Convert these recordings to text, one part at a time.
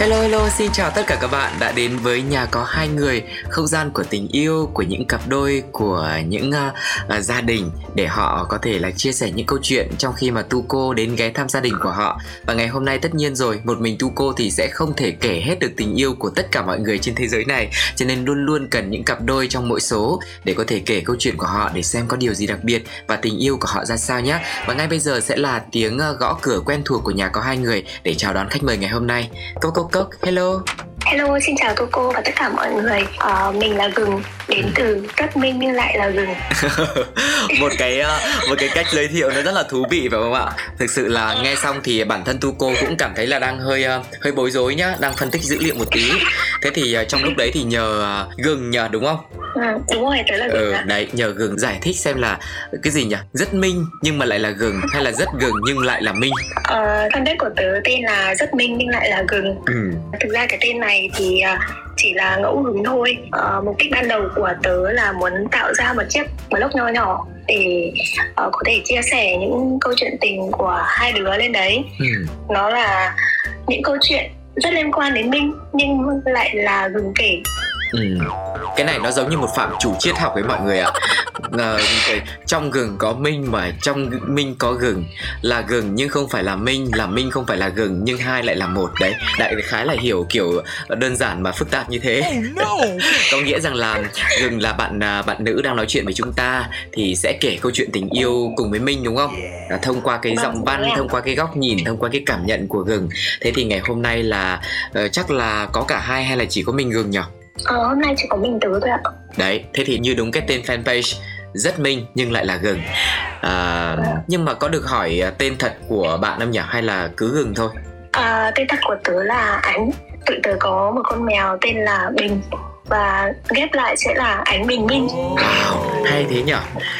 Hello hello, xin chào tất cả các bạn đã đến với nhà có hai người, không gian của tình yêu, của những cặp đôi, của những uh, uh, gia đình để họ có thể là chia sẻ những câu chuyện trong khi mà Tuco đến ghé thăm gia đình của họ. Và ngày hôm nay tất nhiên rồi, một mình Tuco thì sẽ không thể kể hết được tình yêu của tất cả mọi người trên thế giới này, cho nên luôn luôn cần những cặp đôi trong mỗi số để có thể kể câu chuyện của họ để xem có điều gì đặc biệt và tình yêu của họ ra sao nhé. Và ngay bây giờ sẽ là tiếng uh, gõ cửa quen thuộc của nhà có hai người để chào đón khách mời ngày hôm nay. Cốc câu cốc hello Hello, xin chào cô cô và tất cả mọi người. Uh, mình là Gừng, đến từ rất minh nhưng lại là Gừng. một cái uh, một cái cách giới thiệu nó rất là thú vị phải không ạ? Thực sự là nghe xong thì bản thân tu cô cũng cảm thấy là đang hơi uh, hơi bối rối nhá, đang phân tích dữ liệu một tí. Thế thì uh, trong lúc đấy thì nhờ uh, Gừng nhờ đúng không? Ừ, đúng rồi, tớ là Gừng ừ, đấy nhờ Gừng giải thích xem là cái gì nhỉ? Rất minh nhưng mà lại là Gừng hay là rất Gừng nhưng lại là minh? Ờ, fanpage của tớ tên là rất minh nhưng lại là Gừng. Ừ. Thực ra cái tên này thì uh, chỉ là ngẫu hứng thôi uh, mục đích ban đầu của tớ là muốn tạo ra một chiếc blog nho nhỏ để uh, có thể chia sẻ những câu chuyện tình của hai đứa lên đấy Ừ. nó là những câu chuyện rất liên quan đến minh nhưng lại là gừng kể Ừ. Cái này nó giống như một phạm chủ triết học với mọi người ạ. Ờ, cái- trong gừng có minh mà trong minh có gừng. Là gừng nhưng không phải là minh là minh không phải là gừng nhưng hai lại là một. Đấy đại khái là hiểu kiểu đơn giản mà phức tạp như thế. Có nghĩa rằng là gừng là bạn à, bạn nữ đang nói chuyện với chúng ta thì sẽ kể câu chuyện tình yêu cùng với minh đúng không? Là thông qua cái giọng văn thông qua cái góc nhìn thông qua cái cảm nhận của gừng. Thế thì ngày hôm nay là ờ, chắc là có cả hai hay là chỉ có mình gừng nhỉ? Ờ, hôm nay chỉ có mình tớ thôi ạ. Đấy, thế thì như đúng cái tên fanpage rất minh nhưng lại là gừng à, Nhưng mà có được hỏi à, tên thật của bạn không nhỉ? Hay là cứ gừng thôi? à, tên thật của tớ là ánh tụi tớ có một con mèo tên là bình và ghép lại sẽ là ánh bình minh Wow, hay thế nhỉ?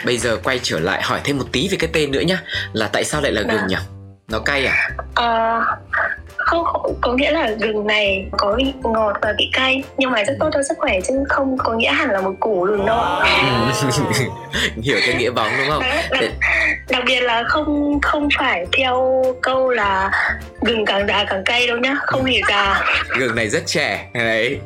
Bây giờ quay trở lại hỏi thêm một tí về cái tên nữa nhá Là tại sao lại là gừng nhỉ? Nó cay à? Ờ, không có nghĩa là gừng này có vị ngọt và vị cay nhưng mà rất tốt cho sức khỏe chứ không có nghĩa hẳn là một củ gừng đâu Hiểu cái nghĩa bóng đúng không? Đặc, đặc biệt là không không phải theo câu là gừng càng già càng cay đâu nhá không hề già Gừng này rất trẻ Đấy,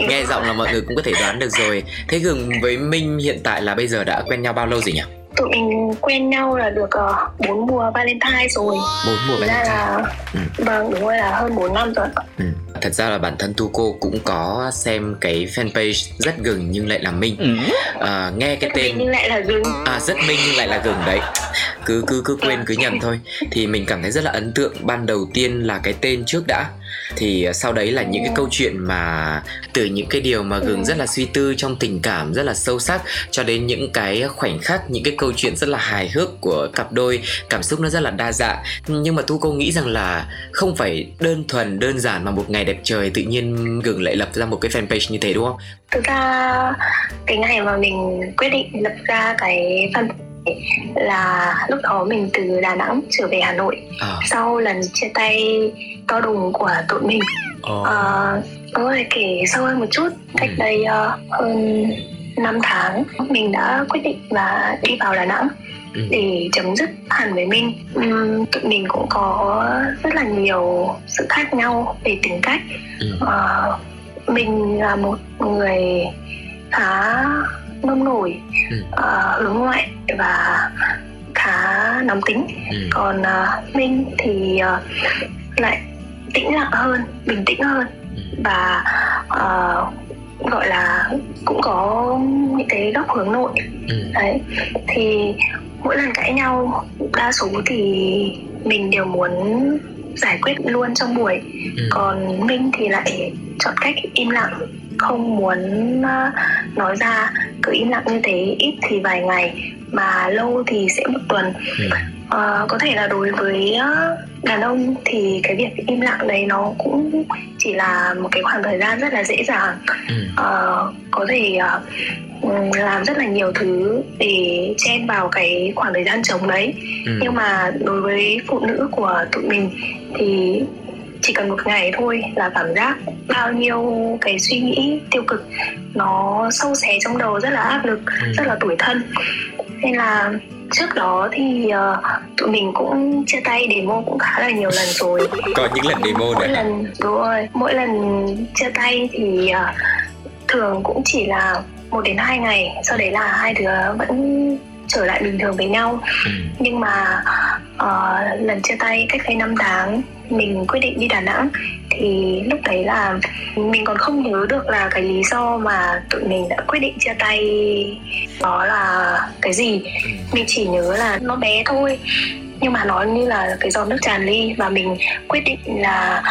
nghe giọng là mọi người cũng có thể đoán được rồi Thế gừng với Minh hiện tại là bây giờ đã quen nhau bao lâu rồi nhỉ? Tụi mình quen nhau là được ờ, bốn mùa Valentine rồi. Bốn mùa Valentine là Ừ. vâng đúng rồi là hơn 4 năm rồi Ừ. Thật ra là bản thân Tu cô cũng có xem cái fanpage rất gừng nhưng lại là Minh. À, Nghe cái tên nhưng lại là gừng. À rất Minh nhưng lại là gừng đấy. Cứ cứ cứ quên cứ nhầm thôi. Thì mình cảm thấy rất là ấn tượng. Ban đầu tiên là cái tên trước đã thì ờ, sau đấy là những cái câu chuyện mà Từ những cái điều mà gừng rất là suy tư, Trong tình cảm rất là sâu sắc, Cho đến những cái khoảnh khắc, Những cái câu chuyện rất là hài hước của cặp đôi, Cảm xúc nó rất là đa dạng Nhưng mà thu cô nghĩ rằng là Không phải đơn thuần, đơn giản mà một ngày đẹp trời Tự nhiên gừng lại lập ra một cái fanpage như thế, đúng không? thực ra cái ngày mà mình quyết định lập ra cái fanpage là lúc đó mình từ Đà Nẵng trở về Hà Nội. À, sau lần chia tay to đùng của tụi mình. Ồ, Ờ, có thể kể sâu hơn một chút cách Ừ. đây ờ, hơn 5 tháng mình đã quyết định là đi vào Đà Nẵng ừ, để chấm dứt hẳn với mình. Ừm, tụi mình cũng có rất là nhiều sự khác nhau về tính cách. Ừ, Ờ, mình là một người khá nông nổi Ừ. ờ, hướng ngoại và khá nóng tính ừ. còn ờ, minh thì ờ, lại tĩnh lặng hơn bình tĩnh hơn Ừ. và ờ, gọi là cũng có những cái góc hướng nội Ừ. đấy thì mỗi lần cãi nhau đa số thì mình đều muốn giải quyết luôn trong buổi Ừ. còn minh thì lại chọn cách im lặng không muốn ờ, nói ra cứ im lặng như thế ít thì vài ngày mà lâu thì sẽ một tuần Ừ. uh, có thể là đối với đàn ông thì cái việc im lặng đấy nó cũng chỉ là một cái khoảng thời gian rất là dễ dàng uh, có thể uh, làm rất là nhiều thứ để chen vào cái khoảng thời gian trống đấy ừ. nhưng mà đối với phụ nữ của tụi mình thì chỉ cần một ngày thôi là cảm giác bao nhiêu cái suy nghĩ tiêu cực nó sâu xé trong đầu rất là áp lực ừ. rất là tủi thân. Nên là trước đó thì uh, tụi mình cũng chia tay demo cũng khá là nhiều lần rồi. Có những lần demo mỗi lần đúng rồi mỗi lần chia tay thì uh, thường cũng chỉ là một đến hai ngày sau đấy là hai đứa vẫn trở lại bình thường với nhau ừ. nhưng mà uh, lần chia tay cách đây 5 tháng mình quyết định đi Đà Nẵng thì lúc đấy là mình còn không nhớ được là cái lý do mà tụi mình đã quyết định chia tay đó là cái gì ừ. mình chỉ nhớ là nó bé thôi nhưng mà nó như là cái giọt nước tràn ly và mình quyết định là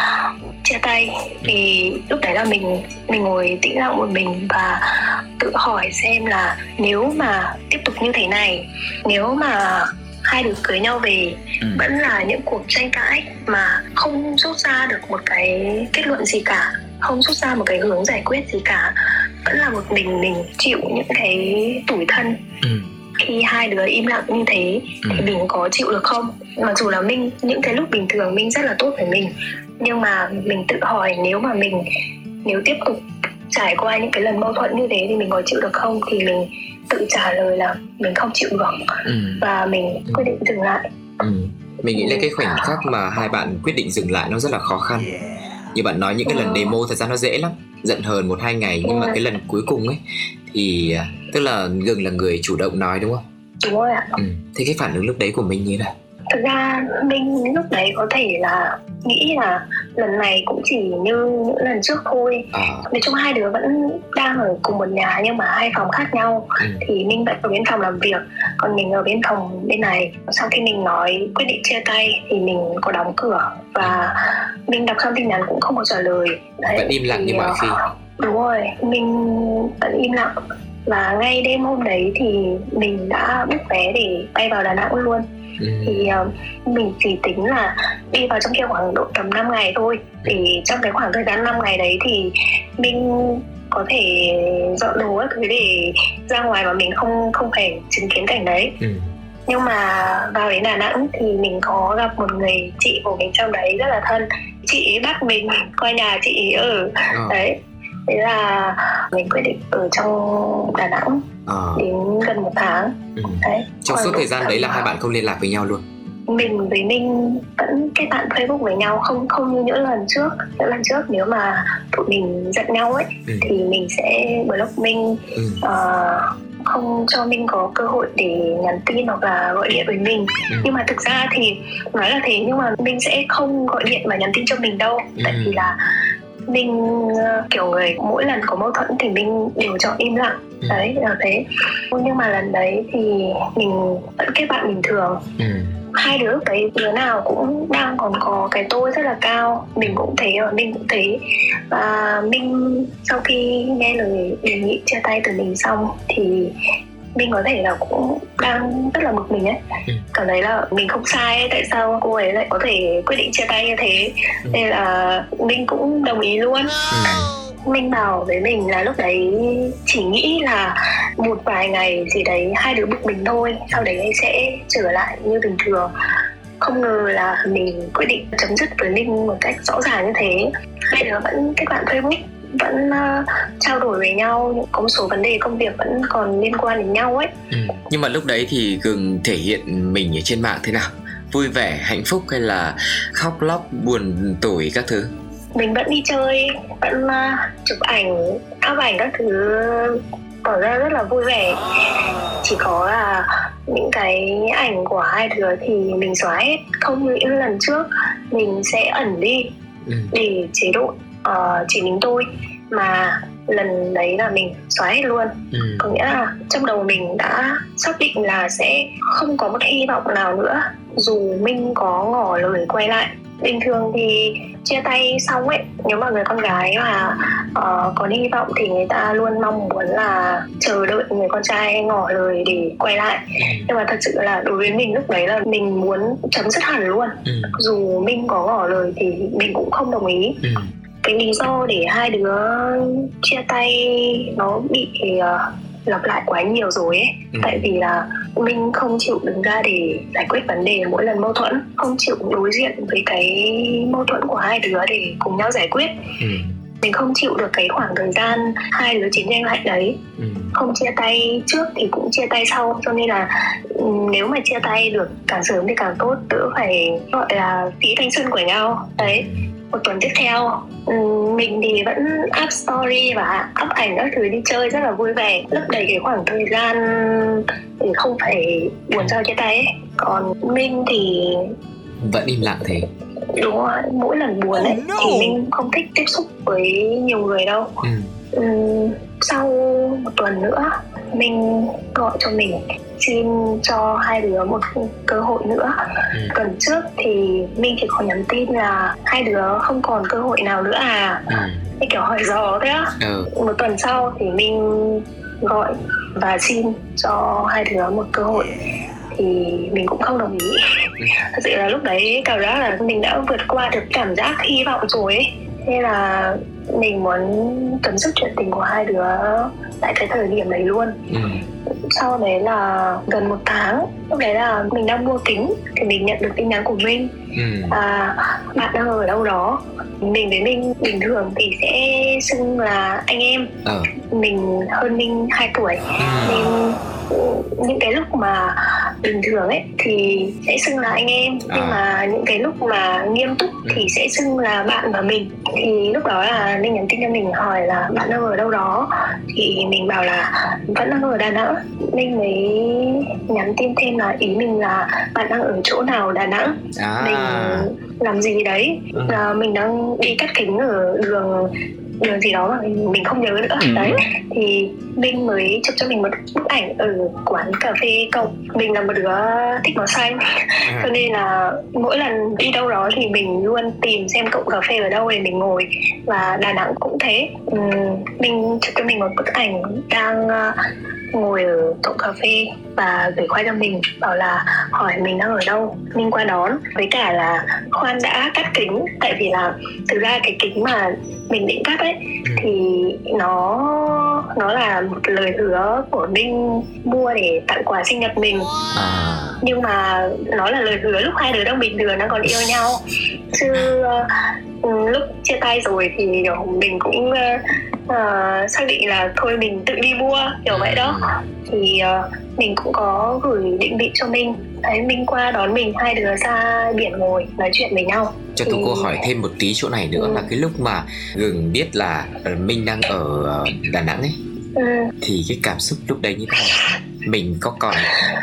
chia tay vì lúc đấy là mình mình ngồi tĩnh lặng một mình và tự hỏi xem là nếu mà tiếp tục như thế này nếu mà hai đứa cưới nhau về ừ. vẫn là những cuộc tranh cãi mà không rút ra được một cái kết luận gì cả không rút ra một cái hướng giải quyết gì cả vẫn là một mình mình chịu những cái tủi thân ừ khi hai đứa im lặng như thế ừ. thì mình có chịu được không mặc dù là mình những cái lúc bình thường mình rất là tốt với mình nhưng mà mình tự hỏi nếu mà mình nếu tiếp tục trải qua những cái lần mâu thuẫn như thế thì mình có chịu được không thì mình tự trả lời là mình không chịu được ừ. và mình quyết định dừng lại ừ. mình nghĩ là cái khoảnh khắc mà hai bạn quyết định dừng lại nó rất là khó khăn như bạn nói những cái lần ừ. demo thật ra nó dễ lắm giận hờn một hai ngày nhưng mà cái lần cuối cùng ấy thì à, tức là gừng là người chủ động nói đúng không đúng rồi ạ ừ. thế cái phản ứng lúc đấy của mình như thế nào thực ra mình lúc đấy có thể là nghĩ là lần này cũng chỉ như những lần trước thôi. À. nói chung hai đứa vẫn đang ở cùng một nhà nhưng mà hai phòng khác nhau. Ừ. thì minh vẫn ở bên phòng làm việc còn mình ở bên phòng bên này. Sau khi mình nói quyết định chia tay thì mình có đóng cửa và mình đọc xong tin nhắn cũng không có trả lời. Đấy, vẫn im lặng như mọi khi. đúng rồi mình vẫn im lặng. Và ngay đêm hôm đấy thì mình đã book vé để bay vào Đà Nẵng luôn ừ. thì uh, mình chỉ tính là đi vào trong kia khoảng độ tầm 5 ngày thôi thì trong cái khoảng thời gian 5 ngày đấy thì mình có thể dọn đồ các thứ để ra ngoài mà mình không không phải chứng kiến cảnh đấy ừ. nhưng mà vào đến Đà Nẵng thì mình có gặp một người chị của mình trong đấy rất là thân chị bắt mình qua nhà chị ở ừ. đấy thế là mình quyết định ở trong đà nẵng à. đến gần một tháng ừ. đấy trong suốt thời gian đấy là hai bạn không liên lạc với nhau luôn mình với minh vẫn kết bạn facebook với nhau không không như những lần trước những lần trước nếu mà tụi mình giận nhau ấy ừ. thì mình sẽ block minh ừ. uh, không cho minh có cơ hội để nhắn tin hoặc là gọi điện với mình ừ. nhưng mà thực ra thì nói là thế nhưng mà minh sẽ không gọi điện và nhắn tin cho mình đâu ừ. tại vì là mình ờ, kiểu người mỗi lần có mâu thuẫn thì mình đều chọn im lặng ừ. đấy là thế nhưng mà lần đấy thì mình vẫn kết bạn bình thường ừ. hai đứa lúc đấy đứa nào cũng đang còn có cái tôi rất là cao mình cũng thế và mình cũng thế và mình sau khi nghe lời đề nghị chia tay từ mình xong thì mình có thể là cũng đang rất là bực mình ấy ừ. cảm thấy là mình không sai ấy, tại sao cô ấy lại có thể quyết định chia tay như thế ừ. nên là mình cũng đồng ý luôn ừ minh bảo với mình là lúc đấy chỉ nghĩ là một vài ngày gì đấy hai đứa bực mình thôi sau đấy sẽ trở lại như bình thường. Không ngờ là mình quyết định chấm dứt với Linh một cách rõ ràng như thế. Hai đứa vẫn kết bạn Facebook vẫn uh, trao đổi với nhau có một số vấn đề công việc vẫn còn liên quan đến nhau ấy. Ừ. nhưng mà lúc đấy thì gừng thể hiện mình ở trên mạng thế nào? Vui vẻ hạnh phúc hay là khóc lóc buồn tủi các thứ? Mình vẫn đi chơi vẫn uh, chụp ảnh áp ảnh các thứ tỏ ra rất là vui vẻ chỉ có là những cái ảnh của hai đứa thì mình xóa hết không như lần trước mình sẽ ẩn đi ừ. để chế độ uh, chỉ mình tôi mà lần đấy là mình xóa hết luôn ừ. có nghĩa là trong đầu mình đã xác định là sẽ không có một hy vọng nào nữa dù minh có ngỏ lời quay lại bình thường thì chia tay xong ấy nếu mà người con gái mà uh, có hy vọng thì người ta luôn mong muốn là chờ đợi người con trai ngỏ lời để quay lại ừ. nhưng mà thật sự là đối với mình lúc đấy là mình muốn chấm dứt hẳn luôn ừ. dù minh có ngỏ lời thì mình cũng không đồng ý ừ. cái lý do để hai đứa chia tay nó bị uh, lặp lại quá nhiều rồi ấy ừ. tại vì là minh không chịu đứng ra để giải quyết vấn đề mỗi lần mâu thuẫn không chịu đối diện với cái mâu thuẫn của hai đứa để cùng nhau giải quyết ừ. Mình không chịu được cái khoảng thời gian hai đứa chiến tranh lạnh đấy ừ. không chia tay trước thì cũng chia tay sau cho nên là ừ, nếu mà chia tay được càng sớm thì càng tốt đỡ phải gọi là phí thanh xuân của nhau đấy một tuần tiếp theo ừ, mình thì vẫn up story và up ảnh các thứ đi chơi rất là vui vẻ lấp đầy cái khoảng thời gian để không phải buồn sau chia tay ấy. còn minh thì vẫn im lặng thế đúng rồi mỗi lần buồn ấy oh, no. thì mình không thích tiếp xúc với nhiều người đâu ừ. Ừ, sau một tuần nữa mình gọi cho mình xin cho hai đứa một cơ hội nữa ừ. tuần trước thì minh chỉ có nhắn tin là hai đứa không còn cơ hội nào nữa à ừ. cái kiểu hỏi dò thế á ừ. một tuần sau thì minh gọi và xin cho hai đứa một cơ hội thì mình cũng không đồng ý thật sự là lúc đấy cảm giác là mình đã vượt qua được cảm giác hy vọng rồi ấy nên là mình muốn chấm dứt chuyện tình của hai đứa tại cái thời điểm đấy luôn ừ. sau đấy là gần một tháng lúc đấy là mình đang mua kính thì mình nhận được tin nhắn của minh ừ. à, bạn đang ở đâu đó mình với minh bình thường thì sẽ xưng là anh em ừ. mình hơn minh 2 tuổi ừ. nên những cái lúc mà bình thường ấy thì sẽ xưng là anh em à. nhưng mà những cái lúc mà nghiêm túc ừ. thì sẽ xưng là bạn và mình thì lúc đó là linh nhắn tin cho mình hỏi là bạn đang ở đâu đó thì mình bảo là vẫn đang ở đà nẵng linh mới nhắn tin thêm là ý mình là bạn đang ở chỗ nào đà nẵng à. mình làm gì đấy ừ. là mình đang đi cắt kính ở đường đường gì đó mà mình không nhớ nữa. Ừ. đấy thì minh mới chụp cho mình một bức ảnh ở quán cà phê cộng mình là một đứa thích màu xanh. À. cho nên là mỗi lần đi đâu đó thì mình luôn tìm xem cậu cà phê ở đâu để mình ngồi. Và đà nẵng cũng thế. Uhm, mình chụp cho mình một bức ảnh đang uh, ngồi ở cổng cà phê và gửi qua cho mình bảo là hỏi mình đang ở đâu mình qua đón với cả là khoan đã cắt kính tại vì là thực ra cái kính mà mình định cắt ấy ừ. thì nó nó là một lời hứa của Minh mua để tặng quà sinh nhật mình à. nhưng mà nó là lời hứa lúc hai đứa đang bình thường nó còn yêu nhau chứ uh, lúc chia tay rồi thì mình cũng uh, uh, xác định là thôi mình tự đi mua kiểu vậy đó. Thì uh, mình cũng có gửi định vị cho mình thấy minh qua đón mình hai đứa ra biển ngồi nói chuyện với nhau. Cho tôi cô hỏi thêm một tí chỗ này nữa ừ. là cái lúc mà gừng biết là minh đang ở đà nẵng ấy ừ. thì cái cảm xúc lúc đấy như thế nào? Mình có còn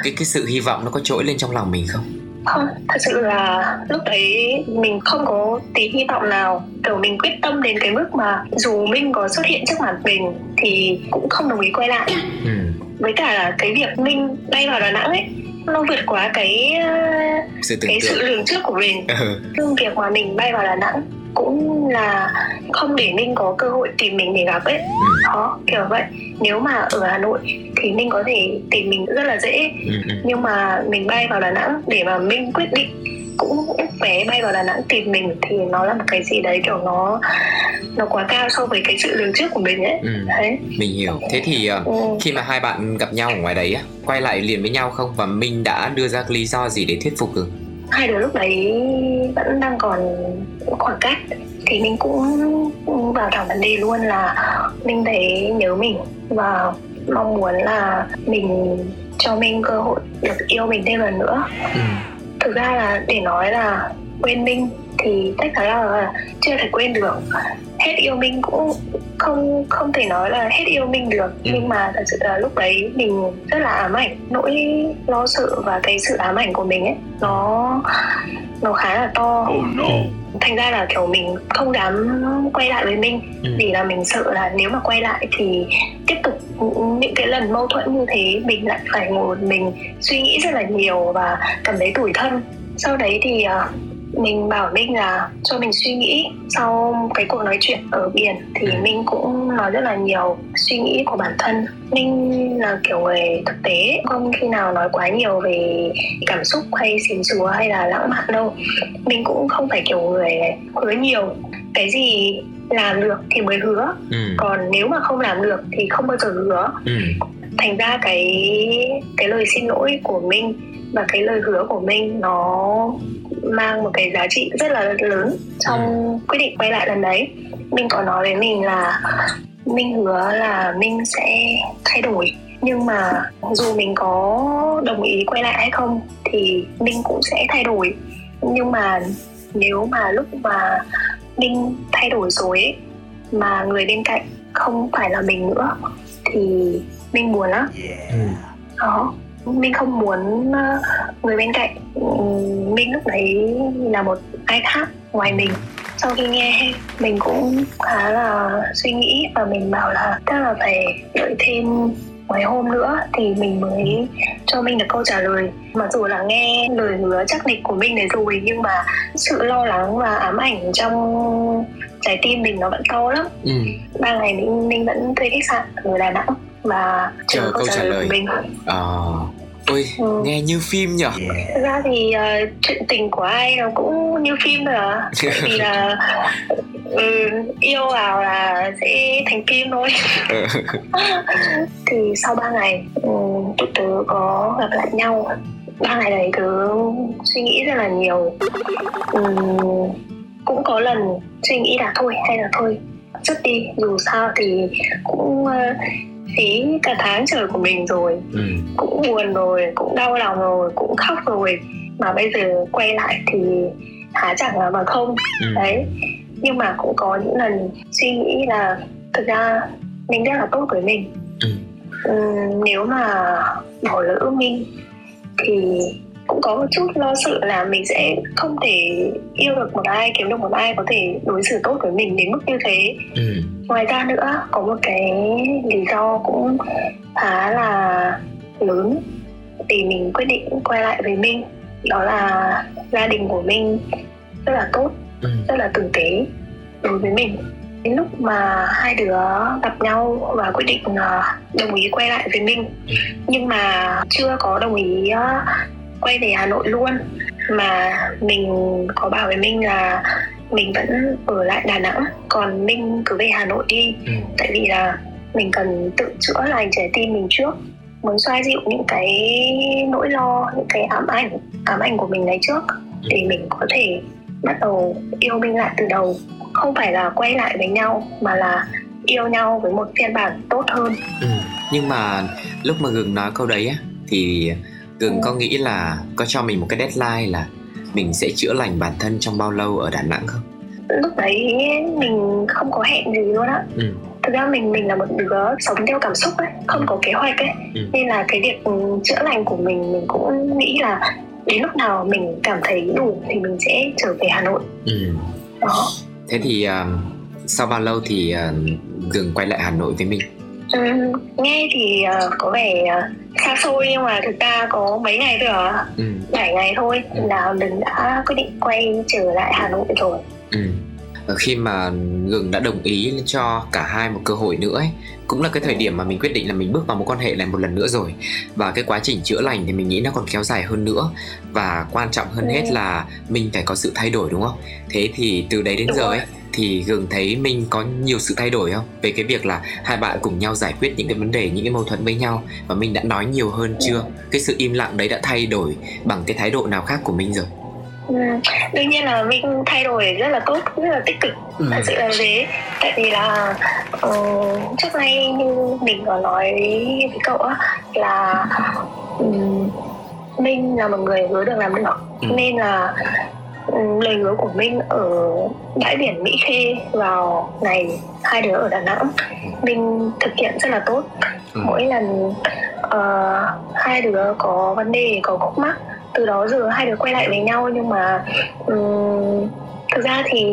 cái cái sự hy vọng nó có trỗi lên trong lòng mình không không thật sự là lúc đấy mình không có tí hy vọng nào. Kiểu mình quyết tâm đến cái mức mà dù minh có xuất hiện trước mặt mình thì cũng không đồng ý quay lại. Ừ. với cả là cái việc minh bay vào đà nẵng ấy nó vượt quá cái sự cái sự lường trước của mình. Ừ. việc mà mình bay vào đà nẵng cũng là không để Minh có cơ hội tìm mình để gặp ấy ừ. đó kiểu vậy nếu mà ở Hà Nội thì Minh có thể tìm mình rất là dễ ừ, ừ. nhưng mà mình bay vào Đà Nẵng để mà Minh quyết định cũng vé bay vào Đà Nẵng tìm mình thì nó là một cái gì đấy kiểu nó nó quá cao so với cái sự lường trước của mình ấy ừ. đấy mình hiểu thế thì uh, ừ. khi mà hai bạn gặp nhau ở ngoài đấy quay lại liền với nhau không và Minh đã đưa ra lý do gì để thuyết phục được hai đứa lúc đấy vẫn đang còn khoảng cách. Thì mình cũng vào thẳng vấn đề luôn là mình thấy nhớ mình và mong muốn là mình cho mình cơ hội được yêu mình thêm lần nữa. Ừ. thực ra là để nói là quên minh thì chắc chắn là chưa thể quên được hết yêu minh cũng không không thể nói là hết yêu minh được ừ. nhưng mà thật sự là lúc đấy mình rất là ám ảnh nỗi lo sợ và cái sự ám ảnh của mình ấy nó nó khá là to oh, no. thành ra là kiểu mình không dám quay lại với minh ừ. vì là mình sợ là nếu mà quay lại thì tiếp tục những cái lần mâu thuẫn như thế mình lại phải ngồi mình suy nghĩ rất là nhiều và cảm thấy tủi thân sau đấy thì uh, mình bảo Minh là cho mình suy nghĩ sau cái cuộc nói chuyện ở biển thì ừ. Minh cũng nói rất là nhiều suy nghĩ của bản thân Minh là kiểu người thực tế không khi nào nói quá nhiều về cảm xúc hay xỉn xúa hay là lãng mạn đâu Minh cũng không phải kiểu người hứa nhiều cái gì làm được thì mới hứa ừ. còn nếu mà không làm được thì không bao giờ hứa ừ. thành ra cái cái lời xin lỗi của minh và cái lời hứa của minh nó mang một cái giá trị rất là lớn trong ừ. quyết định quay lại lần đấy. Minh có nói với mình là minh hứa là minh sẽ thay đổi. Nhưng mà dù mình có đồng ý quay lại hay không thì minh cũng sẽ thay đổi. Nhưng mà nếu mà lúc mà minh thay đổi rồi ấy, mà người bên cạnh không phải là mình nữa thì minh buồn lắm. Yeah. đó minh không muốn ờ, người bên cạnh minh lúc đấy là một ai khác ngoài mình. Sau khi nghe mình cũng khá là suy nghĩ và mình bảo là chắc là phải đợi thêm mấy hôm nữa thì mình mới cho mình được câu trả lời. Mặc dù là nghe lời hứa chắc định của mình này rồi nhưng mà sự lo lắng và ám ảnh trong trái tim mình nó vẫn to lắm. Ừ. ba ngày mình mình vẫn thuê khách sạn ở đà nẵng và chờ, chờ câu, trả, trả lời của mình. À Ôi, ừ. nghe như phim nhở? Thực ra thì uh, chuyện tình của ai nó cũng như phim thôi à Vì là ừ, yêu vào là sẽ thành phim thôi. Thì sau 3 ngày um, tụi tớ có gặp lại nhau. Ba ngày đấy tớ suy nghĩ rất là nhiều. Um, cũng có lần suy nghĩ là thôi hay là thôi dứt đi. Dù sao thì cũng uh, phí cả tháng trời của mình rồi ừ. cũng buồn rồi cũng đau lòng rồi cũng khóc rồi mà bây giờ quay lại thì há chẳng là bằng không ừ. đấy nhưng mà cũng có những lần suy nghĩ là thực ra mình rất là tốt với mình ừ. Ừ, nếu mà bỏ lỡ mình thì cũng có một chút lo sợ là mình sẽ không thể yêu được một ai kiếm được một ai có thể đối xử tốt với mình đến mức như thế ừ. ngoài ra nữa có một cái lý do cũng khá là lớn để mình quyết định quay lại với minh đó là gia đình của minh rất là tốt ừ. rất là tử tế đối với mình đến lúc mà hai đứa gặp nhau và quyết định ờ, đồng ý quay lại với mình ừ. nhưng mà chưa có đồng ý ờ, quay về Hà Nội luôn. Mà mình có bảo với Minh là mình vẫn ở lại Đà Nẵng còn Minh cứ về Hà Nội đi. Ừ. tại vì là mình cần tự chữa lành trái tim mình trước muốn xoa dịu những cái nỗi lo những cái ám ảnh ám ảnh của mình lấy trước để mình có thể bắt đầu yêu Minh lại từ đầu. Không phải là quay lại với nhau mà là yêu nhau với một phiên bản tốt hơn. Ừ. nhưng mà lúc mà gừng nói câu đấy á thì Gừng có nghĩ là có cho mình một cái deadline là mình sẽ chữa lành bản thân trong bao lâu ở Đà Nẵng không? Lúc đấy mình không có hẹn gì luôn á. Ừ. Thực ra mình mình là một đứa sống theo cảm xúc ấy, không có kế hoạch ấy. Ừ. Nên là cái việc chữa lành của mình mình cũng nghĩ là đến lúc nào mình cảm thấy đủ thì mình sẽ trở về Hà Nội. Ừ. Đó. Thế thì uh, sau bao lâu thì uh, Gừng quay lại Hà Nội với mình? Ừ, nghe thì uh, có vẻ uh, xa xôi nhưng mà thực ra có mấy ngày thôi à ừ. 7 ngày thôi ừ. là mình đã quyết định quay trở lại Hà Nội rồi ừ. khi mà gừng đã đồng ý cho cả hai một cơ hội nữa ấy cũng là cái thời điểm mà mình quyết định là mình bước vào một quan hệ này một lần nữa rồi và cái quá trình chữa lành thì mình nghĩ nó còn kéo dài hơn nữa và quan trọng hơn ừ. hết là mình phải có sự thay đổi đúng không thế thì từ đấy đến đúng giờ rồi. Thì gừng thấy minh có nhiều sự thay đổi không? Về cái việc là hai bạn cùng nhau giải quyết những cái vấn đề những cái mâu thuẫn với nhau và minh đã nói nhiều hơn chưa? Cái sự im lặng đấy đã thay đổi bằng cái thái độ nào khác của minh rồi? Ừ, đương nhiên là minh thay đổi rất là tốt rất là tích cực ừ. thật sự là thế. Tại vì là uh, trước nay như mình có nói với cậu á là um, minh là một người hứa được làm được. Ừ. nên là lời hứa của minh ở bãi biển mỹ khê vào ngày hai đứa ở đà nẵng minh thực hiện rất là tốt ừ. mỗi lần uh, hai đứa có vấn đề có khúc mắc từ đó giờ hai đứa quay lại với nhau nhưng mà um, thực ra thì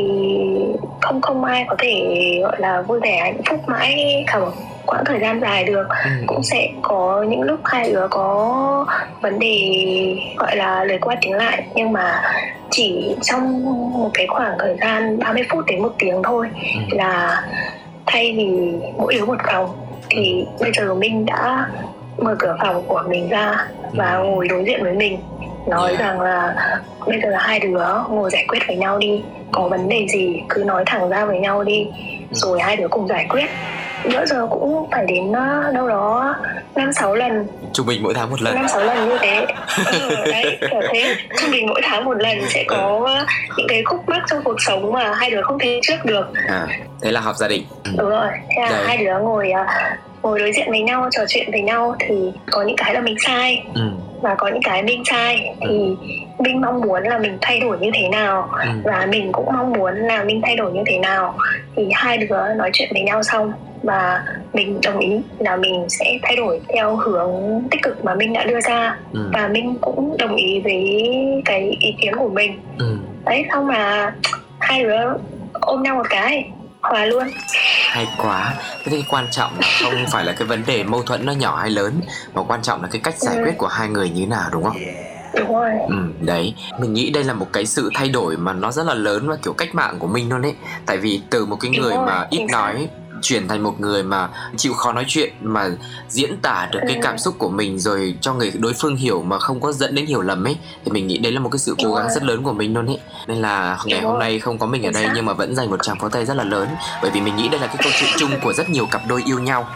không không ai có thể gọi là vui vẻ hạnh phúc mãi cả một quãng thời gian dài được ừ. cũng sẽ có những lúc hai đứa có vấn đề gọi là lời qua tiếng lại nhưng mà chỉ trong một cái khoảng thời gian 30 phút đến một tiếng thôi ừ. là thay vì mỗi đứa một phòng thì bây giờ mình đã mở cửa phòng của mình ra và ừ. ngồi đối diện với mình nói yeah. rằng là bây giờ là hai đứa ngồi giải quyết với nhau đi có vấn đề gì cứ nói thẳng ra với nhau đi ừ. rồi hai đứa cùng giải quyết. Bữa giờ cũng phải đến uh, đâu đó năm sáu lần. Trung bình mỗi tháng một lần. Năm sáu lần như thế. Ừ, đấy kiểu thế. Trung bình mỗi tháng một lần sẽ có uh, những cái khúc mắc trong cuộc sống mà hai đứa không thể trước được. À, thế là họp gia đình. Đúng rồi. Thế là hai đứa ngồi uh, ngồi đối diện với nhau trò chuyện với nhau thì có những cái là mình sai. Ừ. và có những cái mình sai thì ừ. mình mong muốn là mình thay đổi như thế nào ừ. và mình cũng mong muốn là mình thay đổi như thế nào thì hai đứa nói chuyện với nhau xong và mình đồng ý là mình sẽ thay đổi theo hướng tích cực mà mình đã đưa ra ừ. và mình cũng đồng ý với cái ý kiến của mình ừ. đấy xong mà hai đứa ôm nhau một cái hòa luôn. Hay quá. Thế thì quan trọng là không phải là cái vấn đề mâu thuẫn nó nhỏ hay lớn mà quan trọng là cái cách giải ừ. quyết của hai người như thế nào đúng không? Đúng rồi. Ừ đấy. Mình nghĩ đây là một cái sự thay đổi mà nó rất là lớn và kiểu cách mạng của mình luôn đấy tại vì từ một cái người mà ít nói chuyển thành một người mà chịu khó nói chuyện mà diễn tả được cái cảm xúc của mình rồi cho người đối phương hiểu mà không có dẫn đến hiểu lầm ấy thì mình nghĩ đấy là một cái sự cố gắng rất lớn của mình luôn ấy. Nên là ngày hôm nay không có mình ở đây nhưng mà vẫn dành một tràng pháo tay rất là lớn bởi vì mình nghĩ đây là cái câu chuyện chung của rất nhiều cặp đôi yêu nhau.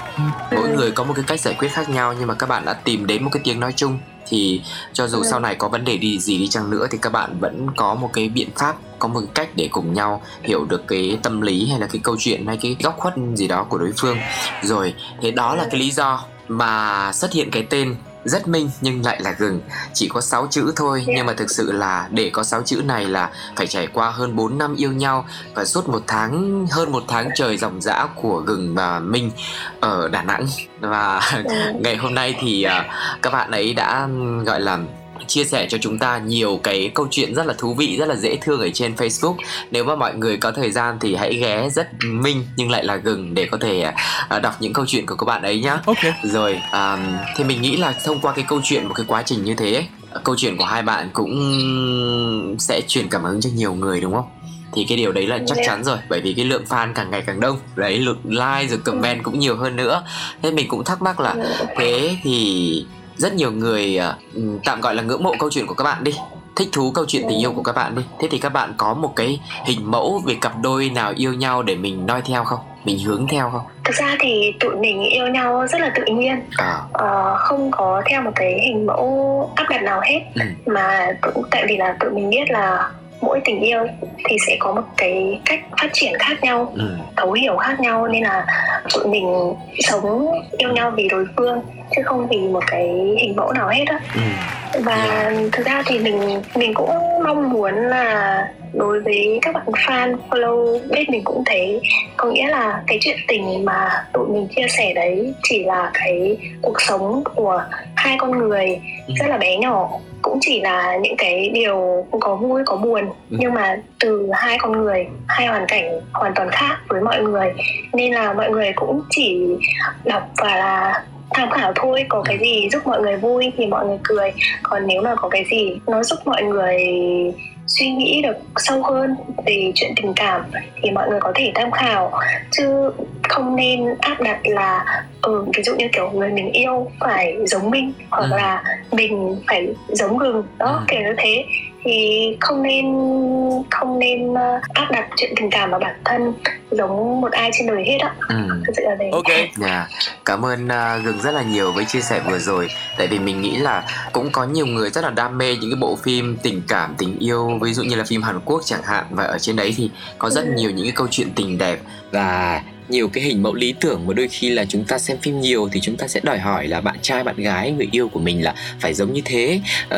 Mỗi người có một cái cách giải quyết khác nhau nhưng mà các bạn đã tìm đến một cái tiếng nói chung thì cho dù sau này có vấn đề đi gì đi chăng nữa thì các bạn vẫn có một cái biện pháp có một cách để cùng nhau hiểu được cái tâm lý hay là cái câu chuyện hay cái góc khuất gì đó của đối phương. Rồi thế đó là cái lý do mà xuất hiện cái tên rất minh nhưng lại là gừng chỉ có 6 chữ thôi nhưng mà thực sự là để có 6 chữ này là phải trải qua hơn 4 năm yêu nhau và suốt một tháng hơn một tháng trời dòng dã của gừng và minh ở Đà Nẵng và ừ. ngày hôm nay thì uh, các bạn ấy đã gọi là chia sẻ cho chúng ta nhiều cái câu chuyện rất là thú vị rất là dễ thương ở trên Facebook. Nếu mà mọi người có thời gian thì hãy ghé rất minh nhưng lại là gừng để có thể uh, đọc những câu chuyện của các bạn ấy nhá. Ok. Rồi um, thì mình nghĩ là thông qua cái câu chuyện một cái quá trình như thế câu chuyện của hai bạn cũng sẽ truyền cảm hứng cho nhiều người đúng không? Thì cái điều đấy là chắc chắn rồi bởi vì cái lượng fan càng ngày càng đông. Đấy lượt like rồi comment cũng nhiều hơn nữa. Thế mình cũng thắc mắc là thế thì rất nhiều người uh, tạm gọi là ngưỡng mộ câu chuyện của các bạn đi. Thích thú câu chuyện tình yêu của các bạn đi. Thế thì các bạn có một cái hình mẫu về cặp đôi nào yêu nhau để mình noi theo không? Mình hướng theo không? Thực ra thì tụi mình yêu nhau rất là tự nhiên. À. ờ, không có theo một cái hình mẫu áp đặt nào hết. Ừ. mà cũng tại vì là tụi mình biết là mỗi tình yêu thì sẽ có một cái cách phát triển khác nhau ừ. thấu hiểu khác nhau nên là tụi mình sống yêu nhau vì đối phương chứ không vì một cái hình mẫu nào hết á ừ. và yeah. thực ra thì mình mình cũng mong muốn là đối với các bạn fan follow page mình cũng thấy có nghĩa là cái chuyện tình mà tụi mình chia sẻ đấy chỉ là cái cuộc sống của hai con người ừ. rất là bé nhỏ cũng chỉ là những cái điều có vui có buồn. Ừ. nhưng mà từ hai con người hai hoàn cảnh hoàn toàn khác với mọi người. Nên là mọi người cũng chỉ đọc và là tham khảo thôi có cái gì giúp mọi người vui thì mọi người cười. Còn nếu mà có cái gì nó giúp mọi người suy nghĩ được sâu hơn về chuyện tình cảm thì mọi người có thể tham khảo. Chứ không nên áp đặt là ừ, ví dụ như kiểu người mình yêu phải giống mình hoặc ừ. là mình phải giống gừng đó ừ. kiểu như thế thì không nên không nên ờ, áp đặt chuyện tình cảm vào bản thân giống một ai trên đời hết á ừ. thực sự là thế ok yeah. Dạ. cảm ơn uh, gừng rất là nhiều với chia sẻ vừa rồi tại vì mình nghĩ là cũng có nhiều người rất là đam mê những cái bộ phim tình cảm tình yêu ví dụ như là phim Hàn Quốc chẳng hạn và ở trên đấy thì có rất ừ. nhiều những cái câu chuyện tình đẹp và nhiều cái hình mẫu lý tưởng mà đôi khi là chúng ta xem phim nhiều thì chúng ta sẽ đòi hỏi là bạn trai bạn gái người yêu của mình là phải giống như thế uh,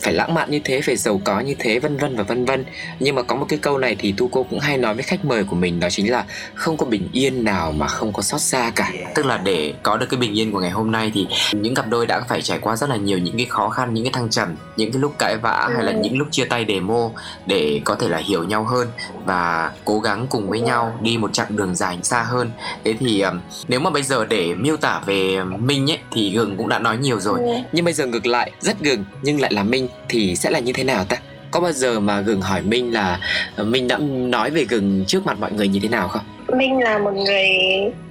phải lãng mạn như thế phải giàu có như thế vân vân và vân vân nhưng mà có một cái câu này thì tu cô cũng hay nói với khách mời của mình đó chính là không có bình yên nào mà không có xót xa cả tức là để có được cái bình yên của ngày hôm nay thì những cặp đôi đã phải trải qua rất là nhiều những cái khó khăn những cái thăng trầm những cái lúc cãi vã hay là ừ. những lúc chia tay demo để có thể là hiểu nhau hơn và cố gắng cùng với nhau đi một chặng đường dài xa hơn. Thế thì nếu mà bây giờ để miêu tả về minh ấy thì gừng cũng đã nói nhiều rồi. Ừ. nhưng bây giờ ngược lại rất gừng nhưng lại là minh thì sẽ là như thế nào ta? Có bao giờ mà gừng hỏi minh là uh, minh đã nói về gừng trước mặt mọi người như thế nào không Minh là một người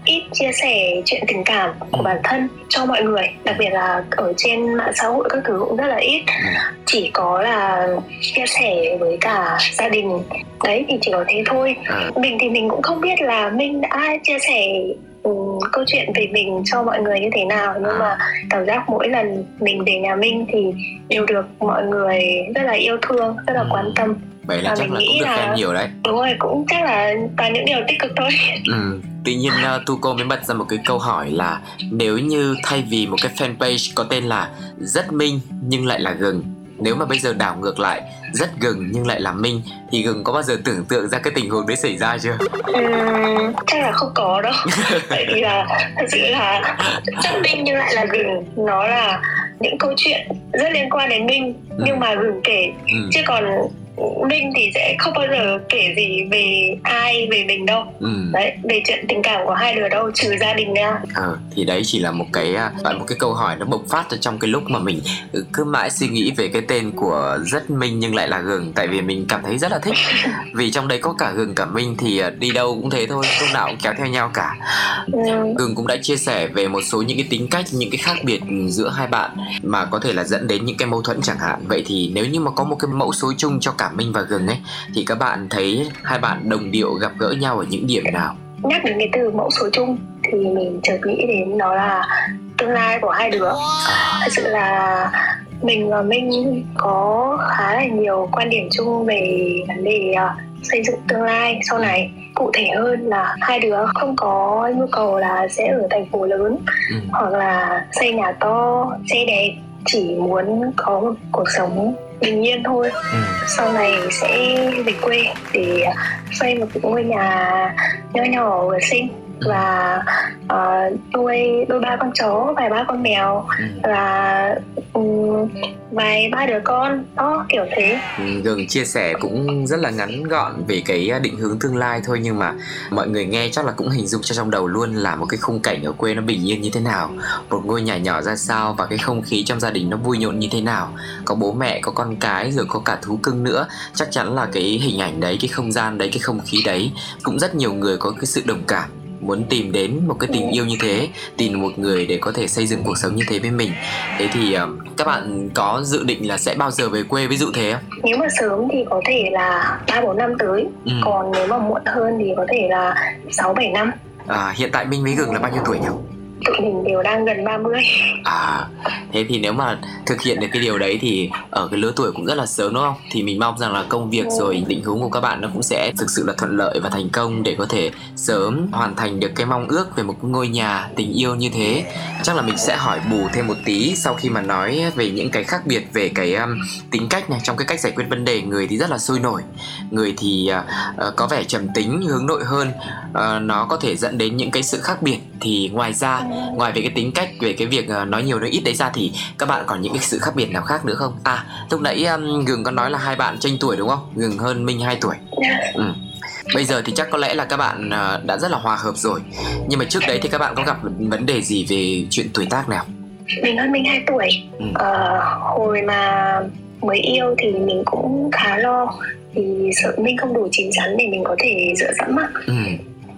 ít chia sẻ chuyện tình cảm của ừ. bản thân cho mọi người đặc biệt là ở trên mạng xã hội các thứ cũng rất là ít ừ. chỉ có là chia sẻ với cả gia đình đấy thì chỉ có thế thôi à. mình thì mình cũng không biết là Minh đã chia sẻ um, câu chuyện về mình cho mọi người như thế nào. Nhưng mà cảm giác mỗi lần mình về nhà Minh thì đều được mọi người rất là yêu thương rất là ừ. quan tâm. Vậy là chắc là cũng được là... khen nhiều đấy. Đúng rồi cũng chắc là toàn những điều tích cực thôi. Ừ tuy nhiên uh, Tuco mới bật ra một cái câu hỏi là nếu như thay vì một cái fanpage có tên là rất minh nhưng lại là gừng nếu mà bây giờ đảo ngược lại rất gừng nhưng lại là minh thì gừng có bao giờ tưởng tượng ra cái tình huống đấy xảy ra chưa uhm, chắc là không có đâu tại vì là thật sự là rất minh nhưng lại là gừng nó là những câu chuyện rất liên quan đến minh ừ. nhưng mà gừng kể ừ. chứ còn Linh thì sẽ không bao giờ kể gì về ai về mình đâu. Ừ. đấy về chuyện tình cảm của hai đứa đâu trừ gia đình ra ờ thì đấy chỉ là một cái à, một cái câu hỏi nó bộc phát ở trong cái lúc mà mình cứ mãi suy nghĩ về cái tên của rất minh nhưng lại là gừng tại vì mình cảm thấy rất là thích. Vì trong đấy có cả gừng cả minh thì à, đi đâu cũng thế thôi lúc nào cũng kéo theo nhau cả. Ừ. gừng cũng đã chia sẻ về một số những cái tính cách những cái khác biệt giữa hai bạn mà có thể là dẫn đến những cái mâu thuẫn chẳng hạn. Vậy thì nếu như mà có một cái mẫu số chung cho cả cả Minh và Gừng ấy thì các bạn thấy hai bạn đồng điệu gặp gỡ nhau ở những điểm nào? Nhắc đến cái từ mẫu số chung thì mình chợt nghĩ đến đó là tương lai của hai đứa. À. Thật sự là mình và Minh có khá là nhiều quan điểm chung về vấn đề uh, xây dựng tương lai sau này cụ thể hơn là hai đứa không có nhu cầu là sẽ ở thành phố lớn ừ. hoặc là xây nhà to xe đẹp chỉ muốn có một cuộc sống bình yên thôi ừ. sau này sẽ về quê để xây một cái ngôi nhà nhỏ nhỏ vừa xinh và uh, nuôi đôi ba con chó vài ba con mèo. Ừ. và um, vài ba đứa con. Đó kiểu thế. Ừ, gừng chia sẻ cũng rất là ngắn gọn về cái định hướng tương lai thôi nhưng mà mọi người nghe chắc là cũng hình dung cho trong đầu luôn là một cái khung cảnh ở quê nó bình yên như thế nào một ngôi nhà nhỏ ra sao và cái không khí trong gia đình nó vui nhộn như thế nào. Có bố mẹ có con cái rồi có cả thú cưng nữa. Chắc chắn là cái hình ảnh đấy cái không gian đấy cái không khí đấy cũng rất nhiều người có cái sự đồng cảm muốn tìm đến một cái tình yêu như thế tìm một người để có thể xây dựng cuộc sống như thế với mình. Thế thì uh, các bạn có dự định là sẽ bao giờ về quê? Ví dụ thế. Không nếu mà sớm thì có thể là ba bốn năm tới. Ừ. còn nếu mà muộn hơn thì có thể là sáu bảy năm. À, hiện tại minh với gừng là bao nhiêu tuổi nhỉ tụi mình đều đang gần 30 À thế thì nếu mà thực hiện được cái điều đấy thì ở cái lứa tuổi cũng rất là sớm đúng không? Thì mình mong rằng là công việc ừ. rồi định hướng của các bạn nó cũng sẽ thực sự là thuận lợi và thành công để có thể sớm hoàn thành được cái mong ước về một ngôi nhà tình yêu như thế. Chắc là mình sẽ hỏi bù thêm một tí sau khi mà nói về những cái khác biệt về cái um, tính cách này trong cái cách giải quyết vấn đề người thì rất là sôi nổi, người thì uh, uh, có vẻ trầm tính hướng nội hơn, uh, nó có thể dẫn đến những cái sự khác biệt thì ngoài ra ngoài về cái tính cách về cái việc uh, nói nhiều nói ít đấy ra thì các bạn còn những cái sự khác biệt nào khác nữa không? À lúc nãy um, gừng có nói là hai bạn tranh tuổi đúng không? Gừng hơn minh 2 tuổi. Ừ. Bây giờ thì chắc có lẽ là các bạn uh, đã rất là hòa hợp rồi. Nhưng mà trước đấy thì các bạn có gặp vấn đề gì về chuyện tuổi tác nào? Mình hơn Minh 2 tuổi. Ừ. uh, Hồi mà mới yêu thì mình cũng khá lo. Thì sợ Minh không đủ chín chắn để mình có thể dựa dẫm á ừ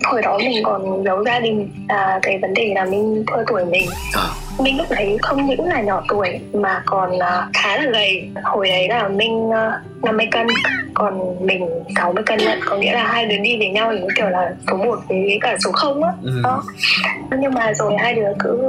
hồi đó mình còn giấu gia đình là cái vấn đề là mình thua tuổi mình à. mình lúc đấy không những là nhỏ tuổi mà còn uh, khá là gầy hồi đấy là mình uh, 50 cân còn mình 60 cân nhận có nghĩa là hai đứa đi với nhau thì kiểu là số 1 với cả số 0 á ừ. đó nhưng mà rồi hai đứa cứ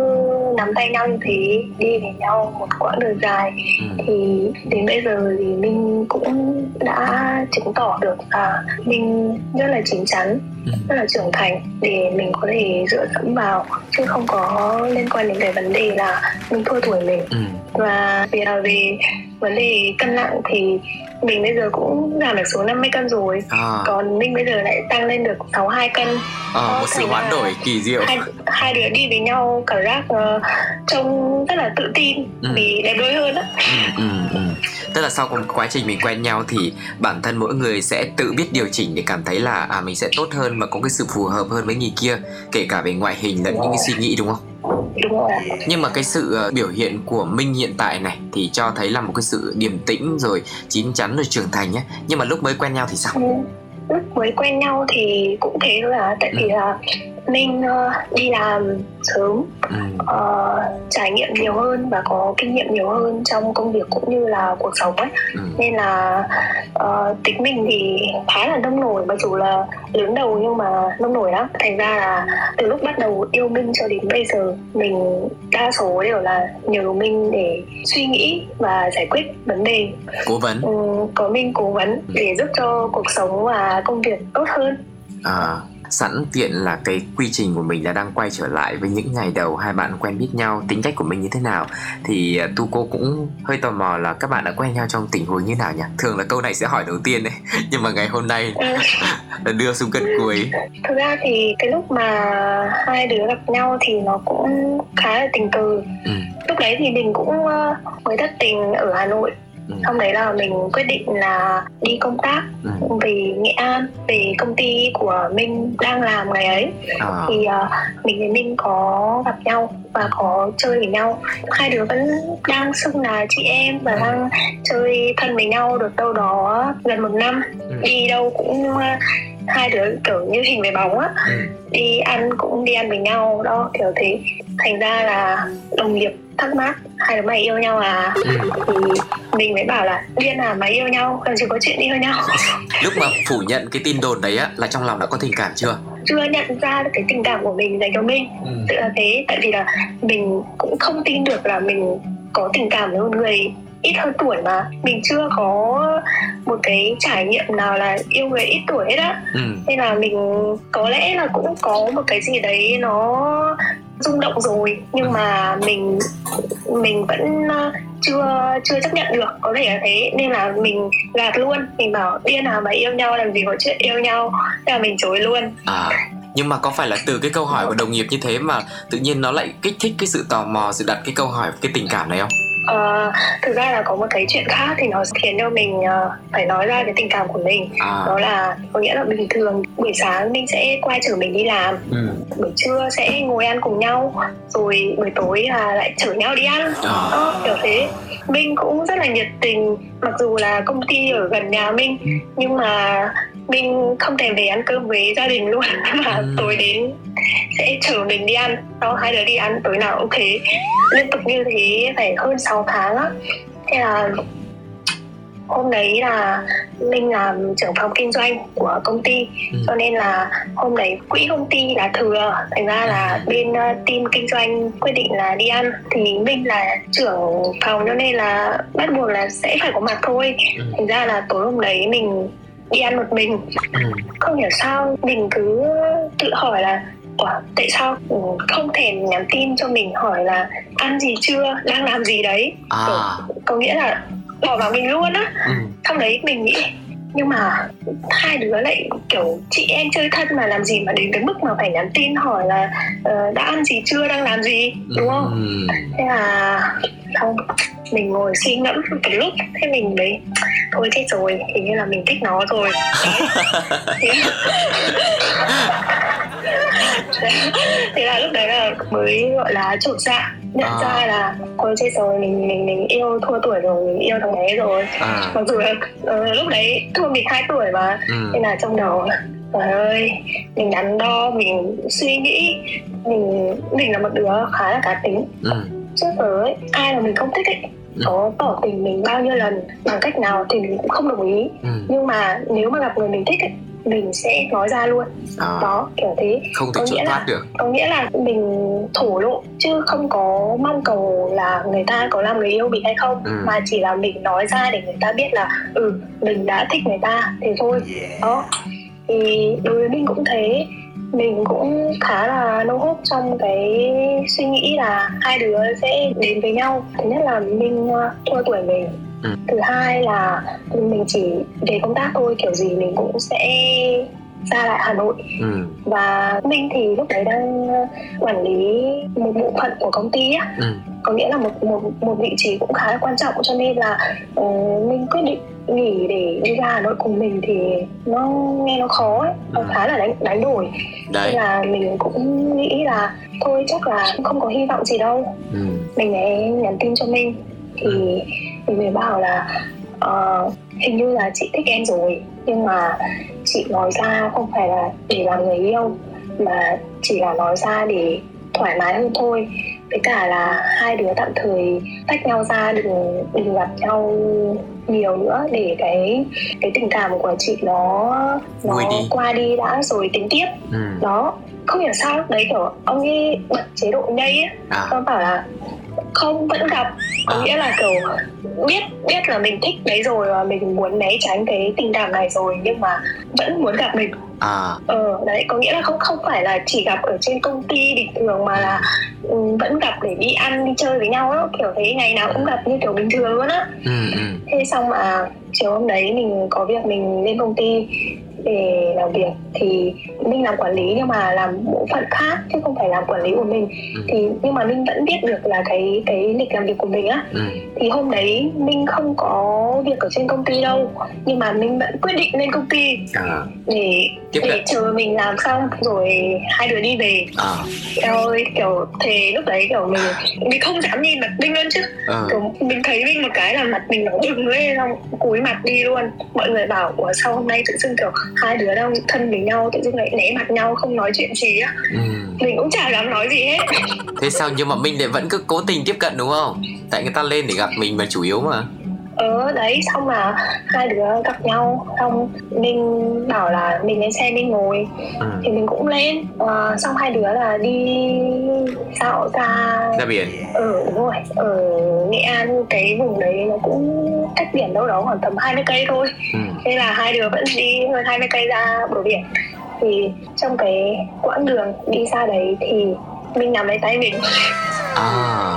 nắm tay nhau như thế đi với nhau một quãng đường dài ừ. thì đến bây giờ thì minh cũng đã chứng tỏ được là minh rất là chín chắn. Rất là trưởng thành để mình có thể dựa dẫm vào chứ không có liên quan đến cái vấn đề là mình thua tuổi mình ừ. và vì là về vấn đề cân nặng thì mình bây giờ cũng giảm được xuống 50 cân rồi à. còn minh bây giờ lại tăng lên được 62 cân à, một sự hoán đổi kỳ diệu hai, hai đứa đi với nhau cảm giác uh, trông rất là tự tin ừ. vì đẹp đôi hơn á ừ, ừ, ừ. Tức là sau quá trình mình quen nhau thì bản thân mỗi người sẽ tự biết điều chỉnh để cảm thấy là à mình sẽ tốt hơn và có cái sự phù hợp hơn với người kia kể cả về ngoại hình lẫn những cái suy nghĩ đúng không? Đúng rồi. Nhưng mà cái sự uh, biểu hiện của minh hiện tại này thì cho thấy là một cái sự điềm tĩnh rồi chín chắn rồi trưởng thành nhé. Nhưng mà lúc mới quen nhau thì sao? Ừ. lúc mới quen nhau thì cũng thế thôi à. Tại ừ. vì là Minh uh, đi làm sớm ừ. uh, trải nghiệm nhiều hơn và có kinh nghiệm nhiều hơn trong công việc cũng như là cuộc sống ấy ừ. nên là uh, tính mình thì khá là nông nổi mặc dù là lớn đầu nhưng mà nông nổi lắm thành ra là từ lúc bắt đầu yêu Minh cho đến bây giờ mình đa số đều là nhờ Minh để suy nghĩ và giải quyết vấn đề cố vấn ừ, có Minh cố vấn ừ. để giúp cho cuộc sống và công việc tốt hơn à sẵn tiện là cái quy trình của mình là đang quay trở lại với những ngày đầu hai bạn quen biết nhau tính cách của mình như thế nào. Thì à, tu cô cũng hơi tò mò là các bạn đã quen nhau trong tình huống như nào nhỉ? Thường là câu này sẽ hỏi đầu tiên đấy nhưng mà ngày hôm nay là đưa xuống cân cuối. Thực ra thì cái lúc mà hai đứa gặp nhau thì nó cũng khá là tình cờ. Ừ. lúc đấy thì mình cũng ờ, mới thất tình ở hà nội ừ. xong đấy là mình quyết định là đi công tác ừ. về nghệ an về công ty của minh đang làm ngày ấy à. thì uh, mình với minh có gặp nhau và có chơi với nhau hai đứa vẫn đang xưng là chị em và ừ. đang chơi thân với nhau được đâu đó gần một năm ừ. đi đâu cũng uh, hai đứa kiểu như hình với bóng á ừ. đi ăn cũng đi ăn với nhau đó kiểu thế thành ra là đồng nghiệp thắc mắc hai đứa mày yêu nhau à? Ừ. thì mình mới bảo là điên à mày yêu nhau cần chỉ có chuyện yêu nhau. Lúc mà phủ nhận cái tin đồn đấy á là trong lòng đã có tình cảm chưa? Chưa nhận ra được cái tình cảm của mình dành cho mình. Ừ. tự là thế tại vì là mình cũng không tin được là mình có tình cảm với một người ít hơn tuổi mà. Mình chưa có một cái trải nghiệm nào là yêu người ít tuổi hết á. Ừ. nên là mình có lẽ là cũng có một cái gì đấy nó rung động rồi. Nhưng mà mình mình vẫn ờ, chưa chưa chấp nhận được, có thể là thế. Nên là mình gạt luôn. Mình bảo, điên nào mà yêu nhau, làm gì có chuyện yêu nhau. Thế là mình chối luôn. À nhưng mà có phải là từ cái câu hỏi của đồng nghiệp như thế mà tự nhiên nó lại kích thích cái sự tò mò, sự đặt cái câu hỏi, cái tình cảm này không? Uh, thực ra là có một cái chuyện khác thì nó khiến cho mình uh, phải nói ra cái tình cảm của mình à. đó là có nghĩa là bình thường buổi sáng mình sẽ quay chở mình đi làm ừ. buổi trưa sẽ ngồi ăn cùng nhau rồi buổi tối là lại chở nhau đi ăn à. đó, kiểu thế minh cũng rất là nhiệt tình mặc dù là công ty ở gần nhà minh ừ. nhưng mà minh không thèm về ăn cơm với gia đình luôn mà ừ. tối đến sẽ chở mình đi ăn sau hai đứa đi ăn tối nào ok liên tục như thế phải hơn 6 tháng á thế là hôm đấy là Minh làm trưởng phòng kinh doanh của công ty ừ. cho nên là hôm đấy quỹ công ty là thừa thành ra là ừ. bên uh, team kinh doanh quyết định là đi ăn thì Minh là trưởng phòng cho nên là bắt buộc là sẽ phải có mặt thôi ừ. thành ra là tối hôm đấy mình đi ăn một mình ừ. không hiểu sao mình cứ tự hỏi là Ủa, tại sao không thèm nhắn tin cho mình hỏi là ăn gì chưa đang làm gì đấy à. có, có nghĩa là bỏ vào mình luôn á ừ. xong đấy mình nghĩ nhưng mà hai đứa lại kiểu chị em chơi thân mà làm gì mà đến cái mức mà phải nhắn tin hỏi là uh, đã ăn gì chưa đang làm gì đúng không ừ. thế là không mình ngồi suy ngẫm một lúc thế mình mới thôi chết rồi hình như là mình thích nó rồi thế là lúc đấy là mới gọi là chột dạ nhận à. ra là thôi chết rồi mình mình mình yêu thua tuổi rồi mình yêu thằng bé rồi à. mặc dù là uh, lúc đấy thua mình hai tuổi mà ừ. nên là trong đầu trời ơi mình đắn đo mình suy nghĩ mình mình là một đứa khá là cá tính ừ. Trước giờ ấy ai mà mình không thích ấy ừ. có tỏ tình mình bao nhiêu lần bằng cách nào thì mình cũng không đồng ý ừ. nhưng mà nếu mà gặp người mình thích ấy mình sẽ nói ra luôn à. đó kiểu thế không thể trốn thoát được có nghĩa là mình thổ lộ chứ không có mong cầu là người ta có làm người yêu mình hay không ừ. mà chỉ là mình nói ra để người ta biết là ừ mình đã thích người ta thế thôi yeah. đó thì đối với mình cũng thế mình cũng khá là nô hốt trong cái suy nghĩ là hai đứa sẽ đến với nhau thứ nhất là minh uh, thua tuổi mình ừ. thứ hai là mình chỉ về công tác thôi kiểu gì mình cũng sẽ ra lại Hà Nội ừ. và Minh thì lúc đấy đang uh, quản lý một bộ phận của công ty á ừ. có nghĩa là một một một vị trí cũng khá là quan trọng cho nên là uh, Minh quyết định nghỉ để đi ra Hà Nội cùng mình thì nó nghe nó khó ấy nó ừ. khá là đánh đánh đổi Đấy. nên là mình cũng nghĩ là thôi chắc là không có hy vọng gì đâu ừ. mình ấy nhắn tin cho mình thì ừ. mình mới bảo là uh, hình như là chị thích em rồi nhưng mà chị nói ra không phải là để làm người yêu mà chỉ là nói ra để thoải mái hơn thôi với cả là hai đứa tạm thời tách nhau ra đừng đừng gặp nhau nhiều nữa để cái cái tình cảm của chị nó nó đi. qua đi đã rồi tính tiếp ừ. đó không hiểu sao lúc đấy kiểu ông ấy bật chế độ nhây á à. ông bảo là không vẫn gặp. Có à. nghĩa là kiểu biết biết là mình thích đấy rồi và mình muốn né tránh cái tình cảm này rồi nhưng mà vẫn muốn gặp mình. À. Ờ đấy có nghĩa là không không phải là chỉ gặp ở trên công ty bình thường mà là um, vẫn gặp để đi ăn đi chơi với nhau á kiểu thế. Ngày nào cũng gặp như kiểu bình thường luôn á. Ừ, ừ. thế xong mà chiều hôm đấy mình có việc mình lên công ty để làm việc thì mình làm quản lý nhưng mà làm bộ phận khác chứ không phải làm quản lý của mình ừ. thì nhưng mà mình vẫn biết được là cái cái lịch làm việc của mình á ừ. thì hôm đấy mình không có việc ở trên công ty đâu nhưng mà mình vẫn quyết định lên công ty à. để Tiếp để chờ mình làm xong rồi hai đứa đi về à. ơi kiểu thế lúc đấy kiểu mình mình không dám nhìn mặt mình luôn chứ à. kiểu mình thấy mình một cái là mặt mình nó bừng lên xong cúi mặt đi luôn mọi người bảo ủa sao hôm nay tự dưng kiểu hai đứa đang thân với nhau tự dưng lại né mặt nhau không nói chuyện gì á. Ừ. mình cũng chả dám nói gì hết. Thế sao nhưng mà minh lại vẫn cứ cố tình tiếp cận đúng không? Tại người ta lên để gặp mình mà chủ yếu mà ờ đấy xong là hai đứa gặp nhau xong mình bảo là mình lên xe mình ngồi. Ừ. thì mình cũng lên. À, xong hai đứa là đi dạo ra ra biển. Ừ đúng rồi. Ở nghệ an cái vùng đấy nó cũng cách biển đâu đó khoảng tầm 20 cây thôi. Ừ. thế là hai đứa vẫn đi hơn 20 cây ra bờ biển. Thì trong cái quãng đường đi xa đấy thì mình nắm lấy tay mình. À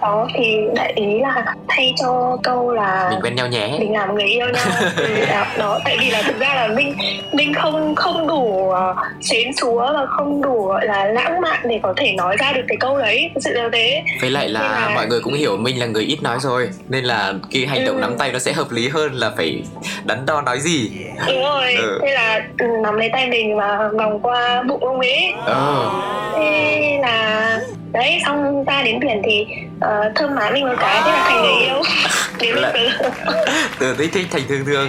đó thì đại ý là thay cho câu là mình quen nhau nhé mình làm người yêu nhau ừ, đó, đó tại vì là thực ra là mình mình không không đủ uh, xến xúa và không đủ gọi là lãng mạn để có thể nói ra được cái câu đấy sự là thế với lại là, là mọi người cũng hiểu mình là người ít nói rồi nên là cái hành động ừ. nắm tay nó sẽ hợp lý hơn là phải đắn đo nói gì đúng rồi ừ. thế là ừ, nắm lấy tay mình và vòng qua bụng ông ấy ừ. thế là đấy xong ra đến biển thì uh, thơm má mình một cái thế là thành người yêu. Đến là... từ từ thích thích thành thương thương.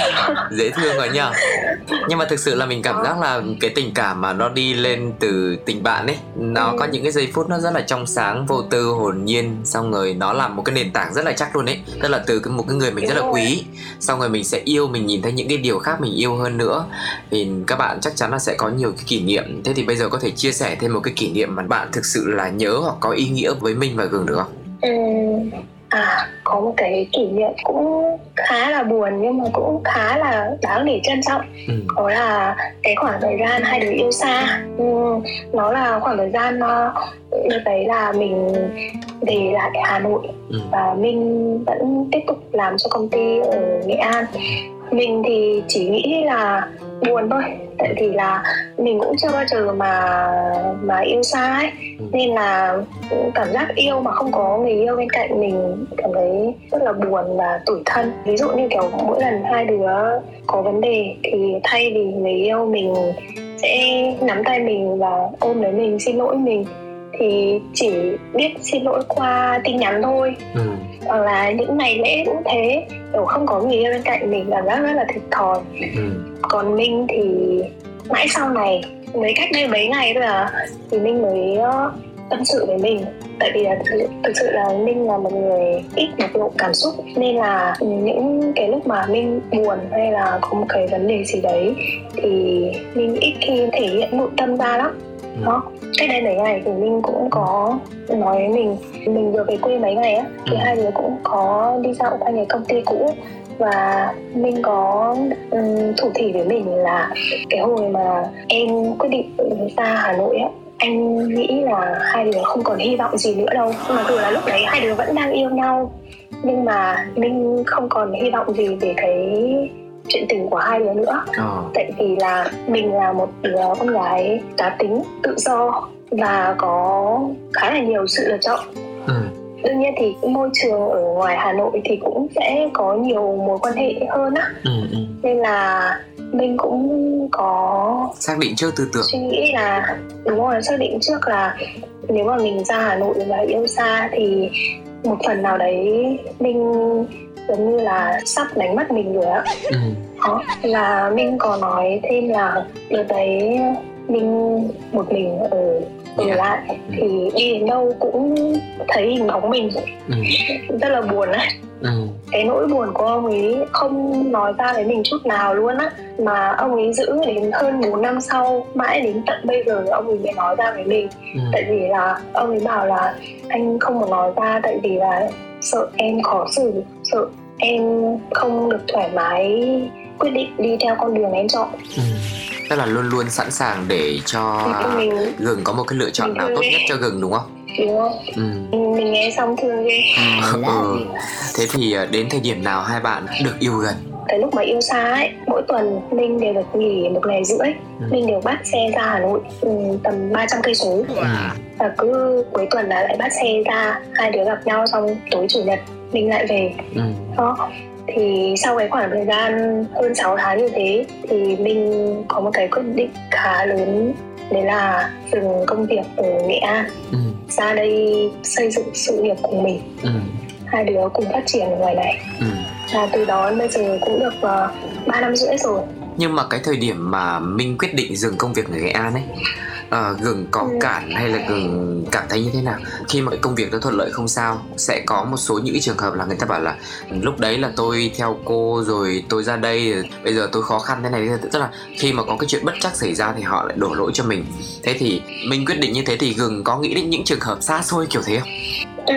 Dễ thương rồi nhá nhưng mà thực sự là mình cảm giác là cái tình cảm mà nó đi lên từ tình bạn ấy nó ừ. có những cái giây phút nó rất là trong sáng vô tư hồn nhiên xong rồi nó làm một cái nền tảng rất là chắc luôn ấy. Tức là từ một cái người mình rất là quý xong rồi mình sẽ yêu mình nhìn thấy những cái điều khác mình yêu hơn nữa. Thì các bạn chắc chắn là sẽ có nhiều cái kỷ niệm. Thế thì bây giờ có thể chia sẻ thêm một cái kỷ niệm mà bạn thực sự là nhớ hoặc có ý nghĩa với mình và gường được không? Ừ, à có một cái kỷ niệm cũng khá là buồn nhưng mà cũng khá là đáng để trân trọng ừ. đó là cái khoảng thời gian hai đứa yêu xa ừ, nó là khoảng thời gian lúc đấy là mình về lại Hà Nội ừ. và mình vẫn tiếp tục làm cho công ty ở Nghệ An mình thì chỉ nghĩ là buồn thôi. Tại vì là mình cũng chưa bao giờ mà mà yêu xa ấy. Ừ. nên là cảm giác yêu mà không có người yêu bên cạnh mình cảm thấy rất là buồn và tủi thân. Ví dụ như kiểu mỗi lần hai đứa có vấn đề thì thay vì người yêu mình sẽ nắm tay mình và ôm lấy mình xin lỗi mình thì chỉ biết xin lỗi qua tin nhắn thôi ừ. hoặc là những ngày lễ cũng thế kiểu không có người yêu bên cạnh mình cảm giác rất là thiệt thòi ừ. còn minh thì mãi sau này mới cách đây mấy ngày thôi à thì minh mới uh, tâm sự với mình tại vì là thực, thực sự là minh là một người ít bộc lộ cảm xúc nên là những cái lúc mà minh buồn hay là có một cái vấn đề gì đấy thì minh ít khi thể hiện nội tâm ra lắm. Đó. Cách đây mấy ngày thì minh cũng có nói với mình. Mình vừa về quê mấy ngày á thì ừ. hai đứa cũng có đi dạo quanh cái công ty cũ. Và minh có um, thủ thỉ với mình là cái hồi mà em quyết định ra hà nội á anh nghĩ là hai đứa không còn hy vọng gì nữa đâu. Mặc dù là lúc đấy hai đứa vẫn đang yêu nhau nhưng mà minh không còn hy vọng gì về cái chuyện tình của hai đứa nữa ờ. tại vì là mình là một đứa con gái cá tính tự do và có khá là nhiều sự lựa chọn ừ. đương nhiên thì môi trường ở ngoài hà nội thì cũng sẽ có nhiều mối quan hệ hơn á ừ, ừ. nên là mình cũng có xác định trước tư tưởng suy nghĩ là đúng rồi xác định trước là nếu mà mình ra hà nội và yêu xa thì một phần nào đấy mình giống như là sắp đánh mất mình rồi á ừ. đó là mình có nói thêm là đợt đấy mình một mình ở ở yeah. lại ừ. thì đi đến đâu cũng thấy hình bóng mình ừ. rất là buồn á ừ. cái nỗi buồn của ông ấy không nói ra với mình chút nào luôn á mà ông ấy giữ đến hơn 4 năm sau mãi đến tận bây giờ ông ấy mới nói ra với mình ừ. tại vì là ông ấy bảo là anh không muốn nói ra tại vì là sợ em khó xử sợ em không được thoải mái quyết định đi theo con đường em chọn ừ tức là luôn luôn sẵn sàng để cho mình, gừng có một cái lựa chọn nào tốt nhất cho gừng đúng không đúng không ừ. mình nghe xong thương ghê ừ. ừ. thế thì à, đến thời điểm nào hai bạn được yêu gần cái lúc mà yêu xa ấy mỗi tuần minh đều được nghỉ một ngày rưỡi ừ. minh đều bắt xe ra hà nội ừ, tầm 300 cây số và cứ cuối tuần là lại bắt xe ra hai đứa gặp nhau xong tối chủ nhật mình lại về ừ. đó thì sau cái khoảng thời gian hơn 6 tháng như thế thì mình có một cái quyết định khá lớn đấy là dừng công việc ở nghệ an ừ. ra đây xây dựng sự nghiệp của mình ừ. Hai đứa cùng phát triển ở ngoài này. Ừ. và từ đó đến bây giờ cũng được uh, ờ, 3 năm rưỡi rồi. Nhưng mà cái thời điểm mà minh quyết định dừng công việc ở nghệ an ấy uh, gừng có ừ. cản hay là gừng cảm thấy như thế nào? Khi mà cái công việc nó thuận lợi không sao sẽ có một số những trường hợp là người ta bảo là lúc đấy là tôi theo cô rồi tôi ra đây bây giờ tôi khó khăn thế này tức là khi mà có cái chuyện bất chắc xảy ra thì họ lại đổ lỗi cho mình. Thế thì mình quyết định như thế thì gừng có nghĩ đến những trường hợp xa xôi kiểu thế không Ừ,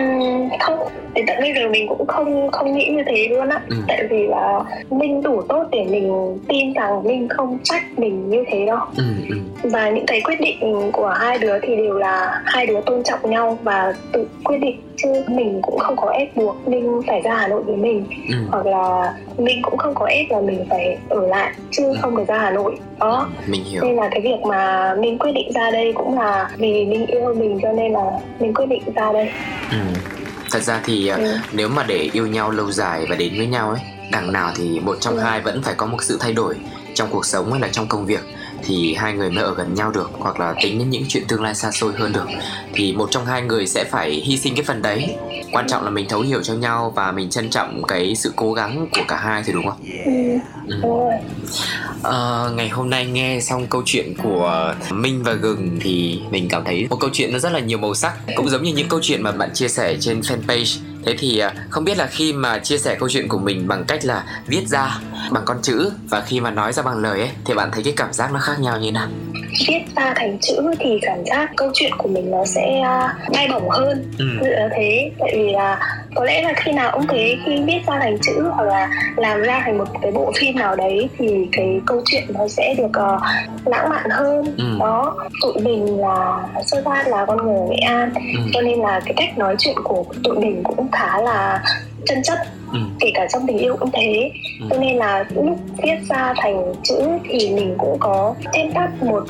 không đến tận bây giờ mình cũng không không nghĩ như thế luôn á ừ. tại vì là mình đủ tốt để mình tin rằng mình không trách mình như thế đâu ừ, ừ. và những cái quyết định của hai đứa thì đều là hai đứa tôn trọng nhau và tự quyết định chứ mình cũng không có ép buộc mình phải ra hà nội với mình ừ. hoặc là mình cũng không có ép là mình phải ở lại chứ ừ. không được ra hà nội đó mình hiểu nên là cái việc mà mình quyết định ra đây cũng là vì mình yêu mình cho nên là mình quyết định ra đây ừ. thật ra thì à, ừ. nếu mà để yêu nhau lâu dài và đến với nhau ấy đằng nào thì một trong ừ. hai vẫn phải có một sự thay đổi trong cuộc sống hay là trong công việc thì hai người mới ở gần nhau được hoặc là tính đến những chuyện tương lai xa xôi hơn được thì một trong hai người sẽ phải hy sinh cái phần đấy. Quan trọng là mình thấu hiểu cho nhau và mình trân trọng cái sự cố gắng của cả hai thì đúng không? Ừ. À, ngày hôm nay nghe xong câu chuyện của Minh và Gừng thì mình cảm thấy một câu chuyện nó rất là nhiều màu sắc cũng giống như những câu chuyện mà bạn chia sẻ trên fanpage thế thì à, không biết là khi mà chia sẻ câu chuyện của mình bằng cách là viết ra bằng con chữ và khi mà nói ra bằng lời ấy thì bạn thấy cái cảm giác nó khác nhau như nào viết ra thành chữ thì cảm giác câu chuyện của mình nó sẽ uh, bay bổng hơn ừ. như thế tại vì là có lẽ là khi nào ông thấy khi viết ra thành chữ hoặc là làm ra thành một cái bộ phim nào đấy thì cái câu chuyện nó sẽ được uh, lãng mạn hơn ừ. đó tụi mình là sơ ra là con người nghệ an ừ. cho nên là cái cách nói chuyện của tụi mình cũng khá là chân chất ừ. kể cả trong tình yêu cũng thế ừ. cho nên là lúc viết ra thành chữ thì mình cũng có thêm tắt một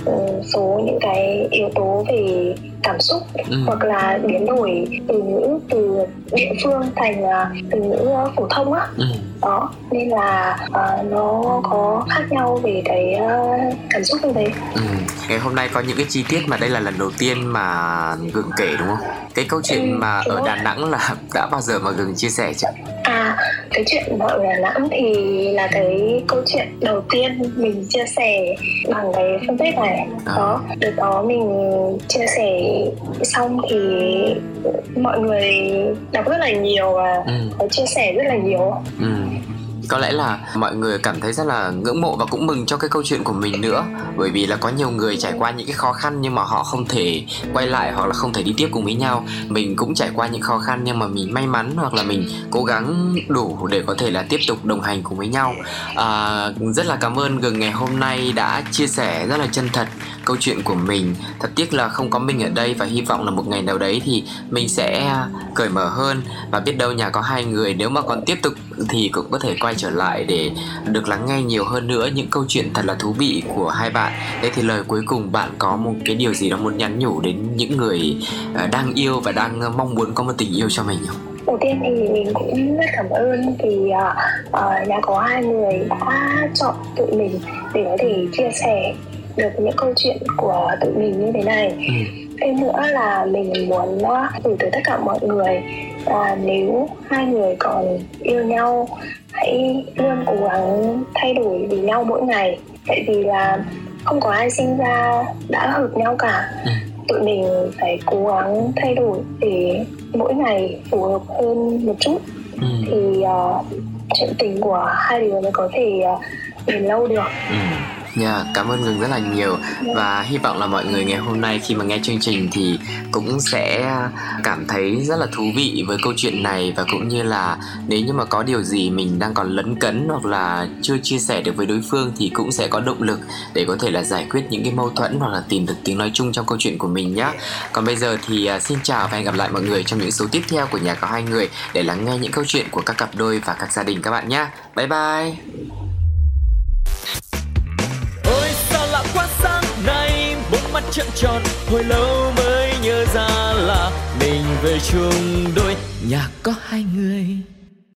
số những cái yếu tố về cảm xúc ừ. hoặc là biến đổi từ ngữ từ địa phương thành uh, từ ngữ phổ thông á ừ. đó nên là uh, nó có khác nhau về cái uh, cảm xúc như thế ừ. ngày hôm nay có những cái chi tiết mà đây là lần đầu tiên mà gừng kể đúng không cái câu chuyện ừ, mà ở đà nẵng là đã bao giờ mà gừng chia sẻ chưa À, cái chuyện vợ Đà Nẵng thì là cái câu chuyện đầu tiên mình chia sẻ bằng cái fanpage này. À. Đó, đợt đó mình chia sẻ xong thì mọi người đọc rất là nhiều và ừ. chia sẻ rất là nhiều. Ừ có lẽ là mọi người cảm thấy rất là ngưỡng mộ và cũng mừng cho cái câu chuyện của mình nữa. Bởi vì là có nhiều người trải qua những cái khó khăn nhưng mà họ không thể quay lại hoặc là không thể đi tiếp cùng với nhau. Mình cũng trải qua những khó khăn nhưng mà mình may mắn hoặc là mình cố gắng đủ để có thể là tiếp tục đồng hành cùng với nhau. À, rất là cảm ơn gừng ngày hôm nay đã chia sẻ rất là chân thật câu chuyện của mình. Thật tiếc là không có mình ở đây và hy vọng là một ngày nào đấy thì mình sẽ à, cởi mở hơn. Và biết đâu nhà có hai người nếu mà còn tiếp tục thì cũng có thể quay trở lại để được lắng nghe nhiều hơn nữa những câu chuyện thật là thú vị của hai bạn. Thế thì lời cuối cùng bạn có một cái điều gì đó muốn nhắn nhủ đến những người à, đang yêu và đang mong muốn có một tình yêu cho mình không? Đầu tiên thì mình cũng rất cảm ơn vì uh, nhà có hai người đã chọn tụi mình để có thể chia sẻ được những câu chuyện của tụi mình như thế này ừ. thêm nữa là mình muốn gửi tới tất cả mọi người là nếu hai người còn yêu nhau hãy luôn cố gắng thay đổi vì nhau mỗi ngày tại vì là không có ai sinh ra đã hợp nhau cả ừ. tụi mình phải cố gắng thay đổi để mỗi ngày phù hợp hơn một chút ừ. thì uh, chuyện tình của hai đứa mới có thể uh, bền lâu được ừ Yeah, cảm ơn Ngừng rất là nhiều và hy vọng là mọi người ngày hôm nay khi mà nghe chương trình thì cũng sẽ cảm thấy rất là thú vị với câu chuyện này và cũng như là nếu như mà có điều gì mình đang còn lấn cấn hoặc là chưa chia sẻ được với đối phương thì cũng sẽ có động lực để có thể là giải quyết những cái mâu thuẫn hoặc là tìm được tiếng nói chung trong câu chuyện của mình nhé. Còn bây giờ thì à, xin chào và hẹn gặp lại mọi người trong những số tiếp theo của nhà có hai người để lắng nghe những câu chuyện của các cặp đôi và các gia đình các bạn nhé. Bye bye. Trợn tròn, hồi lâu mới nhớ ra là mình về chung đôi, nhà có hai người.